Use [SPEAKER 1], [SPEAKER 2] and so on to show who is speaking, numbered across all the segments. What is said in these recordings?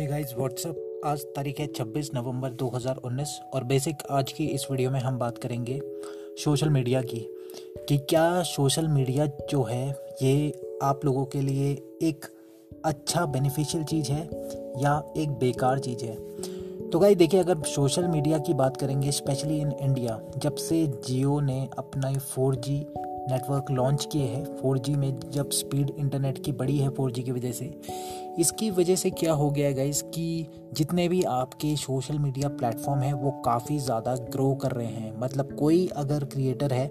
[SPEAKER 1] Hey guys what's up आज तारीख है 26 नवंबर 2019 और बेसिक आज की इस वीडियो में हम बात करेंगे सोशल मीडिया की, कि क्या सोशल मीडिया जो है, ये आप लोगों के लिए एक अच्छा बेनिफिशियल चीज़ है या एक बेकार चीज़ है? तो गाई देखिए, अगर सोशल मीडिया की बात करेंगे स्पेशली इन इंडिया जब से जियो ने अपना फोर जी नेटवर्क लॉन्च किए हैं 4G में, जब स्पीड इंटरनेट की बड़ी है 4G की वजह से। इसकी वजह से क्या हो गया गाइस कि जितने भी आपके सोशल मीडिया प्लेटफॉर्म हैं, वो काफ़ी ज़्यादा ग्रो कर रहे हैं। मतलब कोई अगर क्रिएटर है,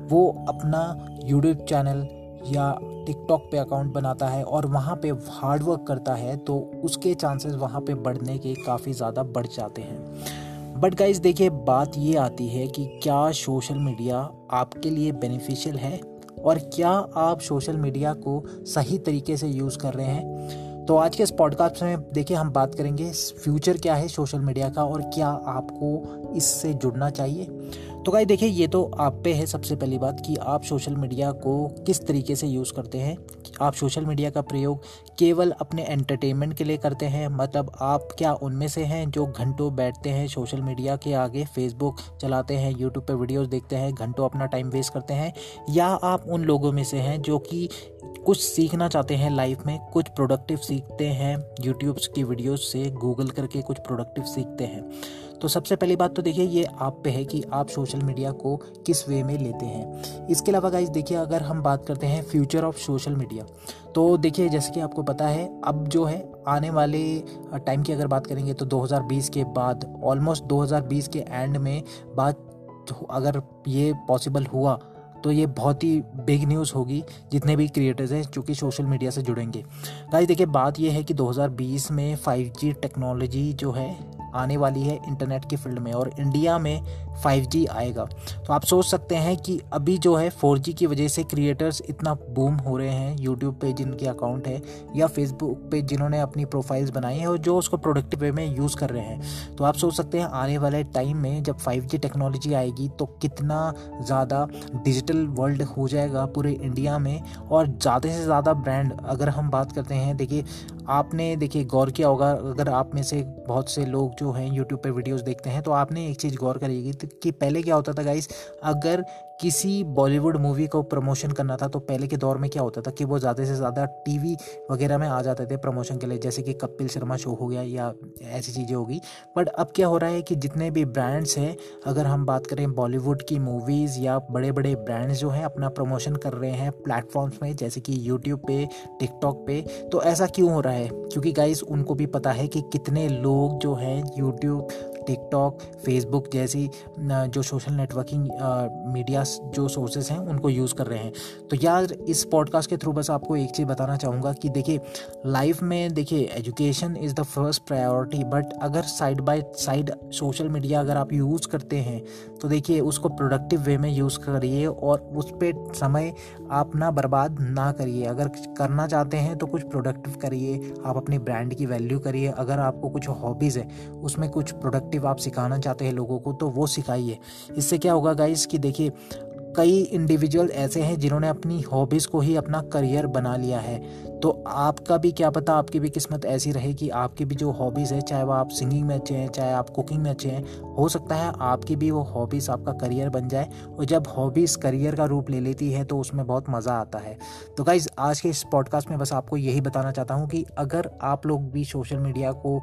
[SPEAKER 1] वो अपना यूट्यूब चैनल या टिकटॉक पे अकाउंट बनाता है और वहाँ पे हार्डवर्क करता है तो उसके चांसेस वहाँ पे बढ़ने के काफ़ी ज़्यादा बढ़ जाते हैं। बट गाइज़ देखिए, बात ये आती है कि क्या सोशल मीडिया आपके लिए बेनिफिशियल है और क्या आप सोशल मीडिया को सही तरीके से यूज़ कर रहे हैं? तो आज के इस पॉडकास्ट में देखिए, हम बात करेंगे फ्यूचर क्या है सोशल मीडिया का और क्या आपको इससे जुड़ना चाहिए। तो गाइस देखिए, ये तो आप पे है सबसे पहली बात कि आप सोशल मीडिया को किस तरीके से यूज़ करते हैं। आप सोशल मीडिया का प्रयोग केवल अपने एंटरटेनमेंट के लिए करते हैं मतलब आप क्या उनमें से हैं जो घंटों बैठते हैं सोशल मीडिया के आगे फेसबुक चलाते हैं यूट्यूब पे वीडियोस देखते हैं, घंटों अपना टाइम वेस्ट करते हैं, या आप उन लोगों में से हैं जो कि कुछ सीखना चाहते हैं लाइफ में, कुछ प्रोडक्टिव सीखते हैं यूट्यूब की वीडियोस से गूगल करके कुछ प्रोडक्टिव सीखते हैं। तो सबसे पहली बात तो देखिए, ये आप पे है कि आप सोशल मीडिया को किस वे में लेते हैं। इसके अलावा गाइज़ देखिए, अगर हम बात करते हैं फ्यूचर ऑफ़ सोशल मीडिया तो देखिए, जैसे कि आपको पता है, अब जो है, आने वाले टाइम की अगर बात करेंगे तो 2020 के बाद ऑलमोस्ट 2020 के एंड में बात अगर ये पॉसिबल हुआ तो ये बहुत ही बिग न्यूज़ होगी, जितने भी क्रिएटर्स हैं, जो कि सोशल मीडिया से जुड़ेंगे। गाइस देखिए, बात ये है कि 2020 में 5G टेक्नोलॉजी जो है आने वाली है इंटरनेट के फ़ील्ड में और इंडिया में 5G आएगा। तो आप सोच सकते हैं कि अभी जो है 4G की वजह से क्रिएटर्स इतना बूम हो रहे हैं यूट्यूब पे जिनके अकाउंट है या फेसबुक पे जिन्होंने अपनी प्रोफाइल्स बनाई है और जो उसको प्रोडक्टिव वे में यूज़ कर रहे हैं। तो आप सोच सकते हैं आने वाले टाइम में जब 5G टेक्नोलॉजी आएगी तो कितना ज़्यादा डिजिटल वर्ल्ड हो जाएगा पूरे इंडिया में और ज़्यादा से ज़्यादा ब्रांड अगर हम बात करते हैं, देखिए, आपने, देखिए, गौर किया होगा, अगर आप में से बहुत से लोग जो हैं यूट्यूब पर वीडियोज़ देखते हैं तो आपने एक चीज़ गौर करेगी कि पहले क्या होता था गाइस अगर किसी बॉलीवुड मूवी को प्रमोशन करना था तो पहले के दौर में क्या होता था कि वो ज़्यादा से ज़्यादा टीवी वगैरह में आ जाते थे प्रमोशन के लिए, जैसे कि कपिल शर्मा शो हो गया या ऐसी चीज़ें होगी बट अब क्या हो रहा है कि जितने भी ब्रांड्स हैं, अगर हम बात करें बॉलीवुड की मूवीज़ या बड़े बड़े ब्रांड्स जो हैं, अपना प्रमोशन कर रहे हैं प्लेटफॉर्म्स में, जैसे कि यूट्यूब पे टिकटॉक पे तो ऐसा क्यों हो रहा है? क्योंकि गाइज़ उनको भी पता है कि कितने लोग जो हैं यूट्यूब टिकटॉक फेसबुक जैसी जो सोशल नेटवर्किंग मीडिया जो सोर्सेज हैं, उनको यूज़ कर रहे हैं। तो यार, इस पॉडकास्ट के थ्रू बस आपको एक चीज़ बताना चाहूँगा कि देखिए लाइफ में देखिए education is the first priority but अगर side by side social media अगर आप यूज़ करते हैं तो देखिए, उसको प्रोडक्टिव वे में यूज़ करिए और उस पर समय आप ना बर्बाद ना करिए। अगर करना चाहते हैं तो कुछ प्रोडक्टिव करिए। आप अपनी ब्रांड की वैल्यू करिए। अगर आपको कुछ हॉबीज़ है, उसमें कुछ प्रोडक्टिव आप सिखाना चाहते हैं लोगों को तो वो सिखाइए। इससे क्या होगा गाइस कि देखिए कई इंडिविजुअल ऐसे हैं जिन्होंने अपनी हॉबीज़ को ही अपना करियर बना लिया है। तो आपका भी क्या पता, आपकी भी किस्मत ऐसी रहे कि आपकी भी जो हॉबीज़ है, चाहे वो आप सिंगिंग में अच्छे हैं, चाहे आप कुकिंग में अच्छे हैं, हो सकता है आपकी भी वो हॉबीज़ आपका करियर बन जाए और जब हॉबीज़ करियर का रूप ले लेती है तो उसमें बहुत मज़ा आता है। तो गाइज़ आज के इस पॉडकास्ट में बस आपको यही बताना चाहता हूँ कि अगर आप लोग भी सोशल मीडिया को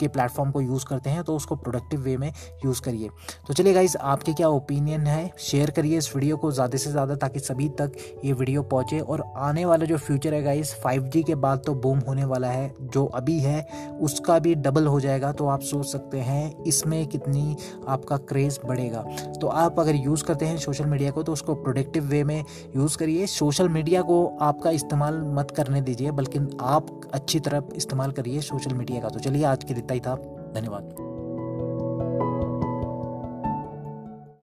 [SPEAKER 1] के प्लेटफॉर्म को यूज़ करते हैं तो उसको प्रोडक्टिव वे में यूज़ करिए। तो चलिए गाइज़ आपके क्या ओपिनियन है? शेयर करिए इस वीडियो को ज़्यादा से ज़्यादा ताकि सभी तक ये वीडियो पहुँचे। और आने वाला जो फ्यूचर है गाइज़ 5G के बाद तो बूम होने वाला है। जो अभी है, उसका भी डबल हो जाएगा। तो आप सोच सकते हैं, इसमें कितनी आपका क्रेज़ बढ़ेगा। तो आप अगर यूज़ करते हैं सोशल मीडिया को तो उसको प्रोडक्टिव वे में यूज़ करिए। सोशल मीडिया को आपका इस्तेमाल मत करने दीजिए, बल्कि आप अच्छी तरह इस्तेमाल करिए सोशल मीडिया का। तो चलिए आज के लिए इतना ही था। धन्यवाद।